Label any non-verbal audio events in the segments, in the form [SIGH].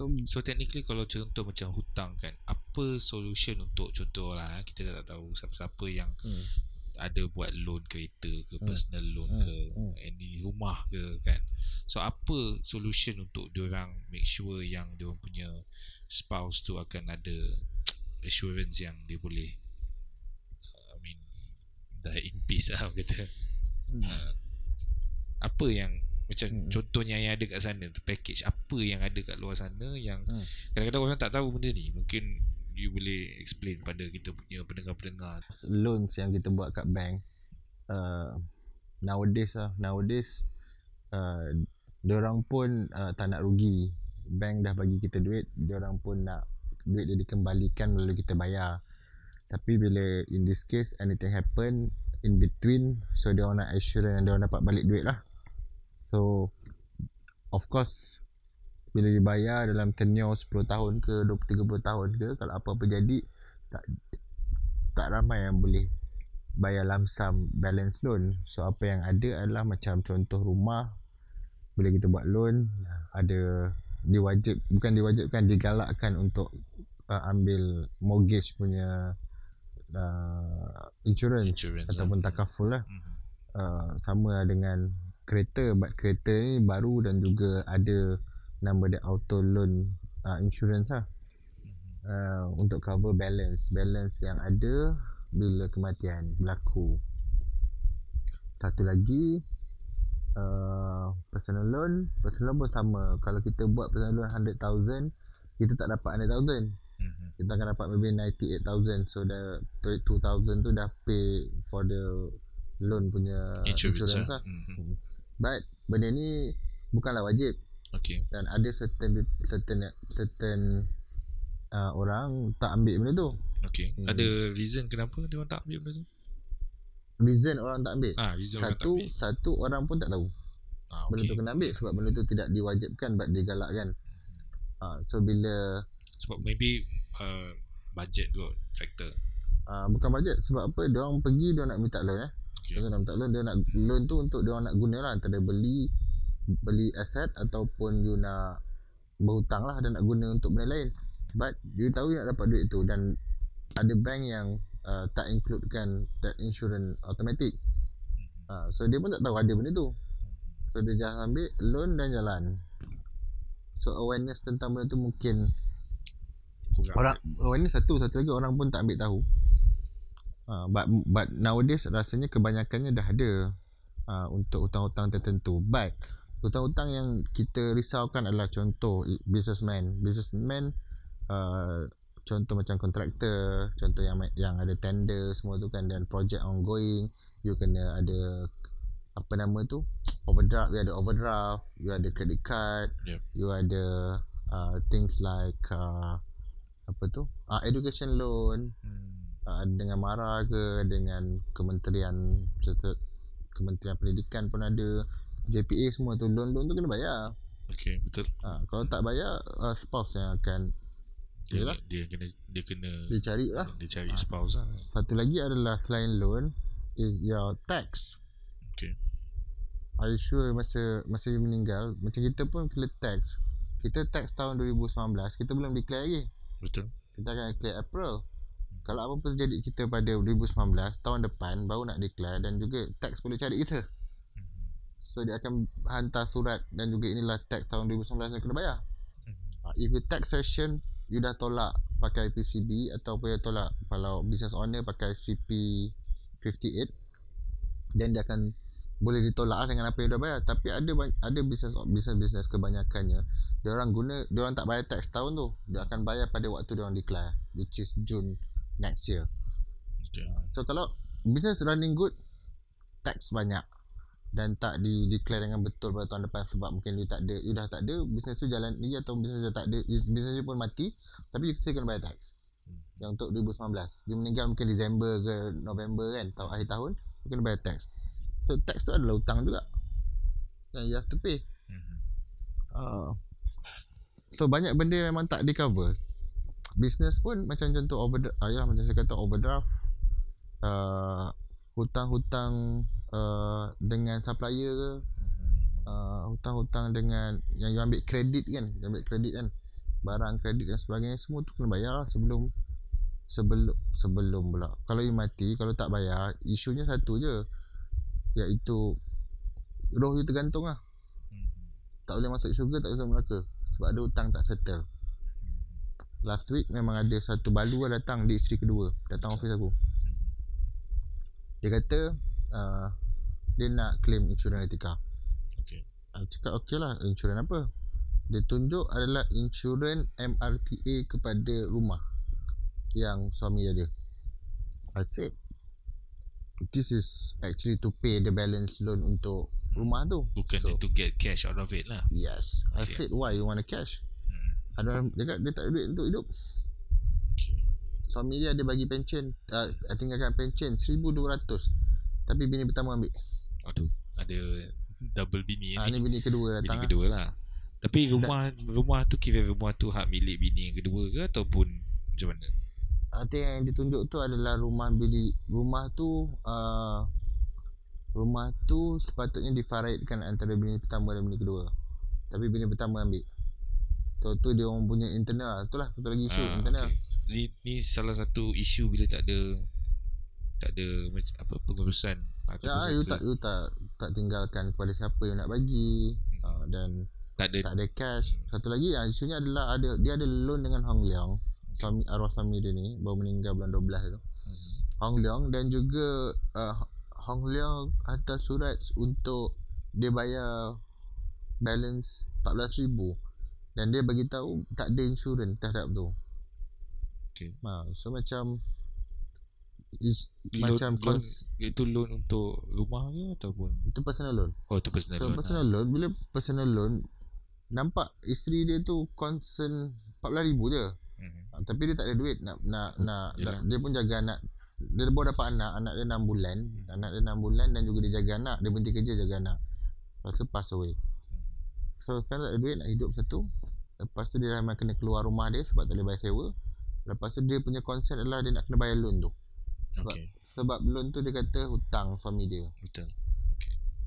So So technically kalau contoh macam hutang kan Apa solution untuk contoh lah eh, Kita tak tahu siapa-siapa yang hmm. ada buat loan kereta ke Hmm. personal loan Hmm. ke Hmm. any rumah ke kan so apa solution untuk diorang make sure yang diorang punya spouse tu akan ada [TSK] assurance yang dia boleh uh, I mean [LAUGHS] die in peace lah [LAUGHS] kata Hmm. uh, apa yang macam Hmm. contohnya yang ada kat sana tu package apa yang ada kat luar sana yang Hmm. kadang-kadang orang tak tahu benda ni. Mungkin you boleh explain pada kita punya pendengar-pendengar. Loans yang kita buat kat bank uh, nowadays lah nowadays uh, diorang pun uh, tak nak rugi. Bank dah bagi kita duit diorang pun nak duit dia dikembalikan melalui kita bayar. Tapi bila in this case anything happen in between so diorang nak assurance yang diorang dapat balik duit lah so of course bila dibayar dalam tenure 10 tahun ke 20 30 tahun ke kalau apa-apa jadi tak tak ramai yang boleh bayar lamsam balance loan. So apa yang ada adalah macam contoh rumah bila kita buat loan ada diwajib bukan diwajibkan digalakkan untuk uh, ambil mortgage punya uh, insurance, Insurance, ataupun takaful lah. Mhm. Uh, sama dengan kereta but kereta ni baru dan juga ada nama dia auto loan uh, insurance lah. Uh, untuk cover balance. Balance yang ada bila kematian berlaku. Satu lagi uh, personal loan. Personal loan pun sama. Kalau kita buat personal loan 100,000 kita tak dapat 100,000 Mhm. kita akan dapat maybe 98,000 so dah 2,000 tu dah pay for the loan punya insurance, insurance, lah. lah. Mhm. But benda ni bukanlah wajib Okay. dan ada certain certain certain uh, orang tak ambil benda tu Okay. Hmm. Ada reason kenapa dia orang tak ambil benda tu? reason orang tak ambil Ah, reason orang tak satu ambil. satu orang pun tak tahu Ah, benda tu kena ambil sebab benda tu tidak diwajibkan but digalakkan uh, so bila Sebab maybe uh, budget kot factor. uh, bukan bajet sebab apa dia orang pergi dia nak minta loan eh Okay. Contoh nak minta loan dia nak loan tu untuk dia orang nak guna lah. Antara beli beli aset ataupun you nak berhutang lah dan nak guna untuk benda lain. But you tahu you nak dapat duit tu dan ada bank yang uh, tak includekan that insurance automatic. Uh, so dia pun tak tahu ada benda tu. So dia jangan ambil loan dan jalan. So awareness tentang benda tu mungkin Kurang. orang awareness satu satu lagi orang pun tak ambil tahu uh, but but nowadays rasanya kebanyakannya dah ada uh, untuk hutang-hutang tertentu. But hutang-hutang yang kita risaukan adalah contoh businessman. Businessman uh, contoh macam kontraktor contoh yang yang ada tender semua tu kan dan project ongoing you kena ada apa nama tu? Overdraft you ada overdraft you ada credit card Yep. you ada uh, things like uh, apa tu? Uh, education loan. Hmm. Uh, dengan MARA ke dengan kementerian kementerian pendidikan pun ada JPA semua tu loan-loan tu kena bayar Okay, betul. uh, kalau tak bayar uh, spouse yang akan Dia, Yalah. dia kena dia kena dia cari lah dia cari spouse lah. satu lagi adalah selain loan is your tax Okay. Are you sure masa masa you meninggal macam kita pun kena tax kita tax tahun 2019 kita belum declare lagi Betul. kita akan declare April kalau apa-apa terjadi kita pada 2019 tahun depan baru nak declare dan juga tax boleh cari kita. So dia akan hantar surat dan juga inilah tax tahun 2019 yang kena bayar. Uh, if you tax session you dah tolak pakai PCB ataupun you tolak kalau business owner pakai CP58 then dia akan boleh ditolak lah dengan apa yang dah bayar. Tapi ada ada business business kebanyakannya dia orang guna dia orang tak bayar tax tahun tu. Dia akan bayar pada waktu dia orang declare which is June next year. Okay. so kalau business running good tax banyak dan tak di declare dengan betul pada tahun depan sebab mungkin you tak ada you dah tak ada business tu jalan ni atau business tu tak ada business tu pun mati tapi you still kena bayar tax. Yang untuk 2019 dia meninggal mungkin Disember ke November kan tahun akhir tahun you kena bayar tax. So tax tu adalah hutang juga yang you have to pay. Mhm. uh, so banyak benda memang tak di cover business pun macam contoh overdraft uh, yalah, macam saya kata overdraft uh, hutang-hutang uh, dengan supplier ke uh, hutang-hutang dengan yang you ambil kredit kan you ambil kredit kan barang kredit dan sebagainya semua tu kena bayar lah sebelum sebelum sebelum pula. Kalau you mati kalau tak bayar isunya satu je iaitu roh you tergantung lah. Tak boleh masuk syurga tak boleh masuk neraka sebab ada hutang tak settle last week memang ada satu balu lah datang di isteri kedua datang office aku dia kata uh, dia nak claim insurans etika Okay. Aku cakap okey lah insurans apa dia tunjuk adalah insurans MRTA kepada rumah yang suami dia ada I said this is actually to pay the balance loan untuk rumah tu Bukan so, to get cash out of it lah. yes I Okay. said why you want to cash. Ada dia dia tak ada duit untuk hidup suami dia ada bagi pension uh, tinggalkan pension 1200 tapi bini pertama ambil Aduh, ada double bini ah, ni. ni bini kedua bini datang lah. kedua lah. Tapi rumah rumah tu kira rumah tu hak milik bini yang kedua ke ataupun macam mana? Arti yang ditunjuk tu adalah rumah bini rumah tu uh, rumah tu sepatutnya difaraidkan antara bini pertama dan bini kedua. Tapi bini pertama ambil. Tu tu dia orang punya internal lah. Itulah satu lagi isu Ah, internal. okay. Ni, ni salah satu isu bila tak ada tak ada apa pengurusan atau Ya, you tak you tak tak tinggalkan kepada siapa yang nak bagi uh, dan tak ada tak ada cash. Satu lagi yang isunya adalah ada dia ada loan dengan Hong Leong. Suami arwah suami dia ni baru meninggal bulan 12 tu. Hong Leong dan juga uh, Hong Leong hantar surat untuk dia bayar balance 14,000 dan dia bagi tahu tak ada insurans terhadap tu. Okay. Ha, so macam is, loan, macam loan, itu loan untuk rumah ke ataupun itu personal loan. oh tu personal So, loan. personal loan bila personal loan nampak isteri dia tu concern 14,000 je. lah. Mhm. Ha, tapi dia tak ada duit nak nak nak, Yelah. dia pun jaga anak dia baru dapat anak anak dia 6 bulan anak dia 6 bulan dan juga dia jaga anak dia berhenti kerja jaga anak lepas tu pass away so sekarang tak ada duit nak hidup satu. Lepas tu dia memang kena keluar rumah dia sebab tak boleh bayar sewa. Lepas tu dia punya concern adalah dia nak kena bayar loan tu. Sebab, Okay. sebab loan tu dia kata hutang suami dia. Betul. Okay.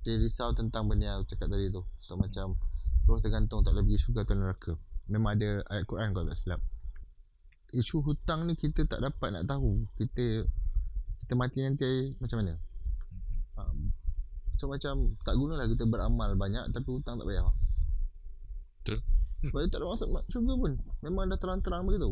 dia risau tentang benda yang aku cakap tadi tu. So macam roh tergantung tak boleh pergi syurga atau neraka. Memang ada ayat Quran kalau tak silap. Isu hutang ni kita tak dapat nak tahu. Kita kita mati nanti macam mana? Um, so macam tak gunalah kita beramal banyak tapi hutang tak bayar Betul. sebab dia tak ada masuk syurga pun memang dah terang-terang begitu